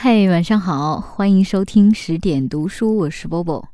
嗨，晚上好，欢迎收听十点读书，我是波波。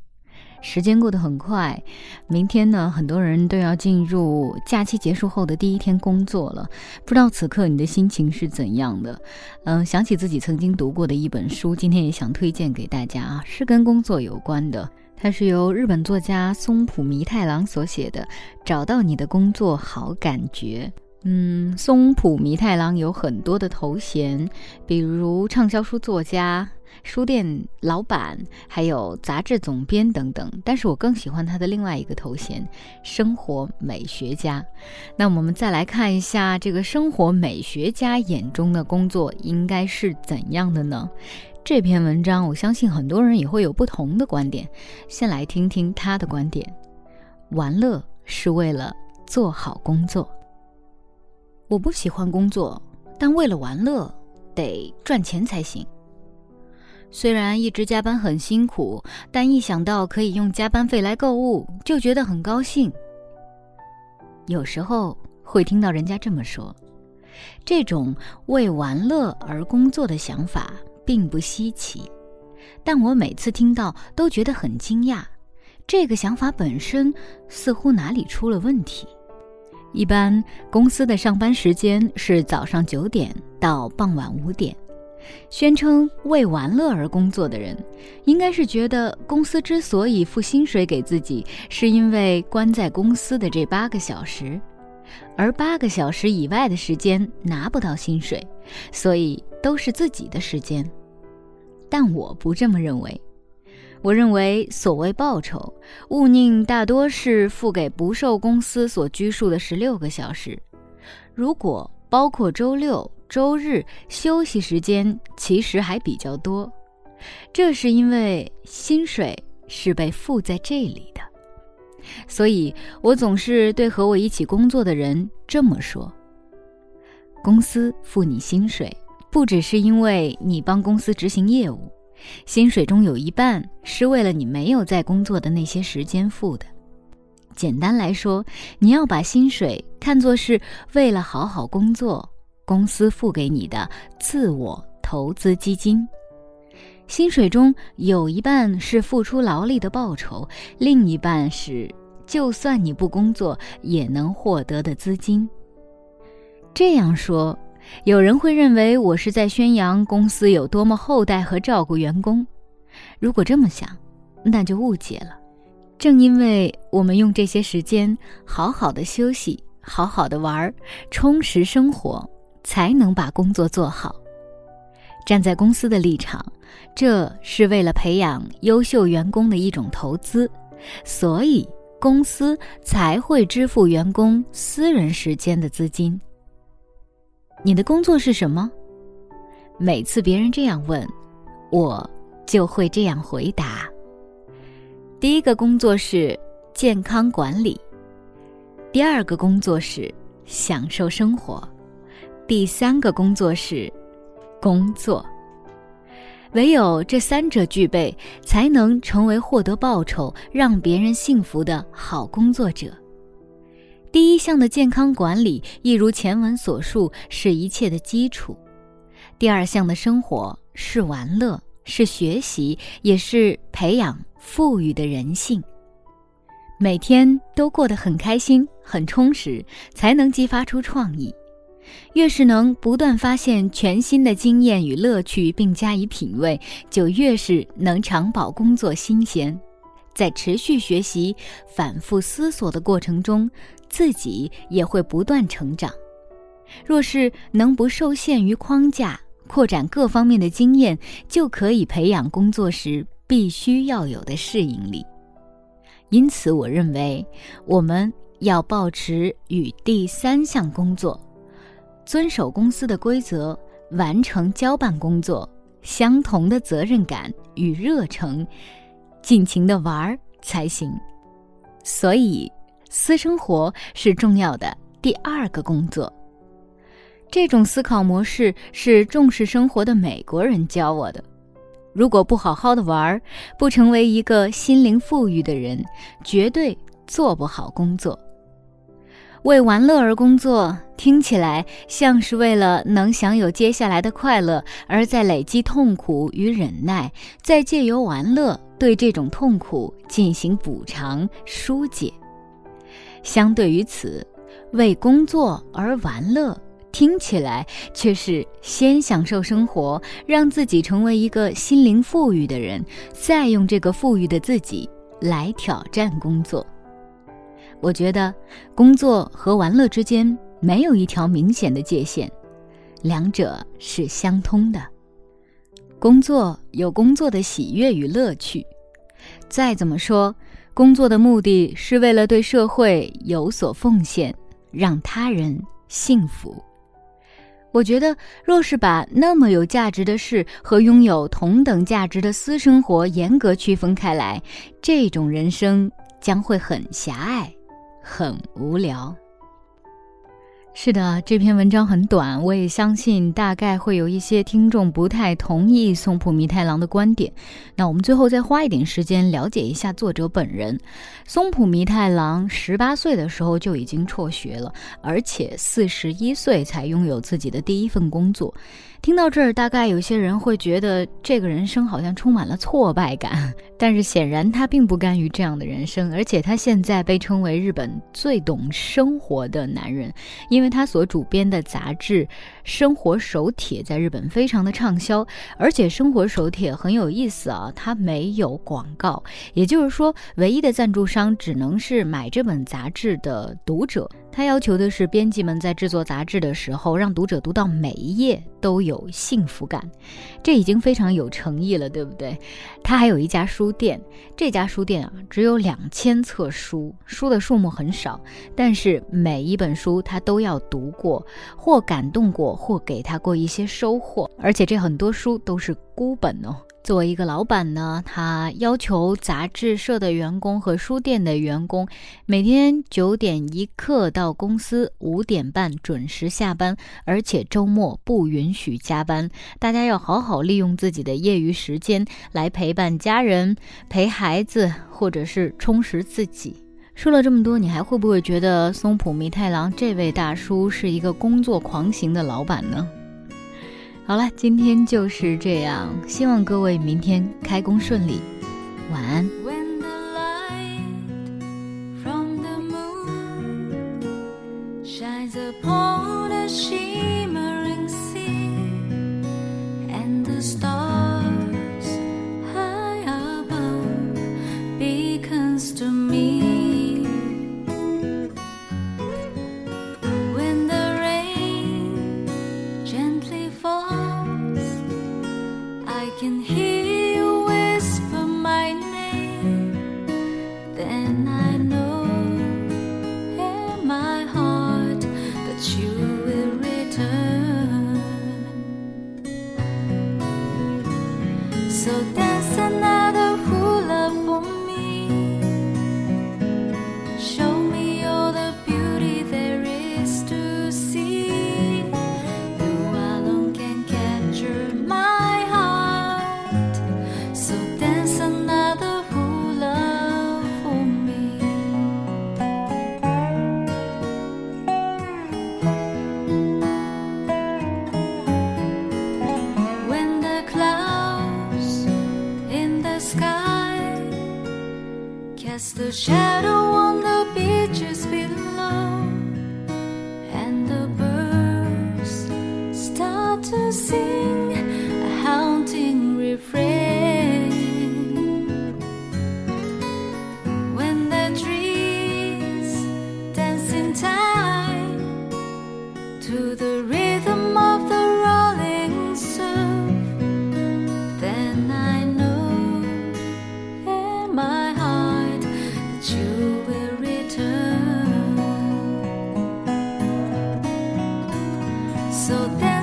时间过得很快，明天呢，很多人都要进入假期结束后的第一天工作了。不知道此刻你的心情是怎样的？嗯，想起自己曾经读过的一本书，今天也想推荐给大家啊，是跟工作有关的。它是由日本作家松浦弥太郎所写的《找到你的工作好感觉》。嗯，松浦弥太郎有很多的头衔，比如畅销书作家、书店老板，还有杂志总编等等。但是我更喜欢他的另外一个头衔——生活美学家。那我们再来看一下，这个生活美学家眼中的工作应该是怎样的呢？这篇文章，我相信很多人也会有不同的观点。先来听听他的观点：玩乐是为了做好工作。我不喜欢工作，但为了玩乐，得赚钱才行。虽然一直加班很辛苦，但一想到可以用加班费来购物，就觉得很高兴。有时候会听到人家这么说，这种为玩乐而工作的想法并不稀奇，但我每次听到都觉得很惊讶。这个想法本身似乎哪里出了问题。一般公司的上班时间是早上九点到傍晚五点，宣称为玩乐而工作的人，应该是觉得公司之所以付薪水给自己，是因为关在公司的这八个小时，而八个小时以外的时间拿不到薪水，所以都是自己的时间。但我不这么认为。我认为，所谓报酬，勿宁大多是付给不受公司所拘束的十六个小时。如果包括周六、周日休息时间，其实还比较多。这是因为薪水是被付在这里的，所以我总是对和我一起工作的人这么说：公司付你薪水，不只是因为你帮公司执行业务。薪水中有一半是为了你没有在工作的那些时间付的。简单来说，你要把薪水看作是为了好好工作，公司付给你的自我投资基金。薪水中有一半是付出劳力的报酬，另一半是就算你不工作也能获得的资金。这样说。有人会认为我是在宣扬公司有多么厚待和照顾员工。如果这么想，那就误解了。正因为我们用这些时间好好的休息、好好的玩、充实生活，才能把工作做好。站在公司的立场，这是为了培养优秀员工的一种投资，所以公司才会支付员工私人时间的资金。你的工作是什么？每次别人这样问，我就会这样回答。第一个工作是健康管理，第二个工作是享受生活，第三个工作是工作。唯有这三者具备，才能成为获得报酬、让别人幸福的好工作者。第一项的健康管理，一如前文所述，是一切的基础；第二项的生活是玩乐，是学习，也是培养富裕的人性。每天都过得很开心、很充实，才能激发出创意。越是能不断发现全新的经验与乐趣，并加以品味，就越是能长保工作新鲜。在持续学习、反复思索的过程中，自己也会不断成长。若是能不受限于框架，扩展各方面的经验，就可以培养工作时必须要有的适应力。因此，我认为我们要保持与第三项工作——遵守公司的规则、完成交办工作相同的责任感与热诚。尽情的玩儿才行，所以私生活是重要的第二个工作。这种思考模式是重视生活的美国人教我的。如果不好好的玩儿，不成为一个心灵富裕的人，绝对做不好工作。为玩乐而工作，听起来像是为了能享有接下来的快乐，而在累积痛苦与忍耐，再借由玩乐对这种痛苦进行补偿疏解。相对于此，为工作而玩乐，听起来却是先享受生活，让自己成为一个心灵富裕的人，再用这个富裕的自己来挑战工作。我觉得工作和玩乐之间没有一条明显的界限，两者是相通的。工作有工作的喜悦与乐趣，再怎么说，工作的目的是为了对社会有所奉献，让他人幸福。我觉得，若是把那么有价值的事和拥有同等价值的私生活严格区分开来，这种人生将会很狭隘。很无聊。是的，这篇文章很短，我也相信大概会有一些听众不太同意松浦弥太郎的观点。那我们最后再花一点时间了解一下作者本人。松浦弥太郎十八岁的时候就已经辍学了，而且四十一岁才拥有自己的第一份工作。听到这儿，大概有些人会觉得这个人生好像充满了挫败感，但是显然他并不甘于这样的人生，而且他现在被称为日本最懂生活的男人，因为他所主编的杂志《生活手帖》在日本非常的畅销，而且《生活手帖》很有意思啊，它没有广告，也就是说，唯一的赞助商只能是买这本杂志的读者。他要求的是，编辑们在制作杂志的时候，让读者读到每一页都有幸福感，这已经非常有诚意了，对不对？他还有一家书店，这家书店啊，只有两千册书，书的数目很少，但是每一本书他都要读过，或感动过，或给他过一些收获，而且这很多书都是孤本哦。作为一个老板呢，他要求杂志社的员工和书店的员工每天九点一刻到公司，五点半准时下班，而且周末不允许加班。大家要好好利用自己的业余时间来陪伴家人、陪孩子，或者是充实自己。说了这么多，你还会不会觉得松浦弥太郎这位大叔是一个工作狂型的老板呢？好了，今天就是这样，希望各位明天开工顺利，晚安。Shadow So that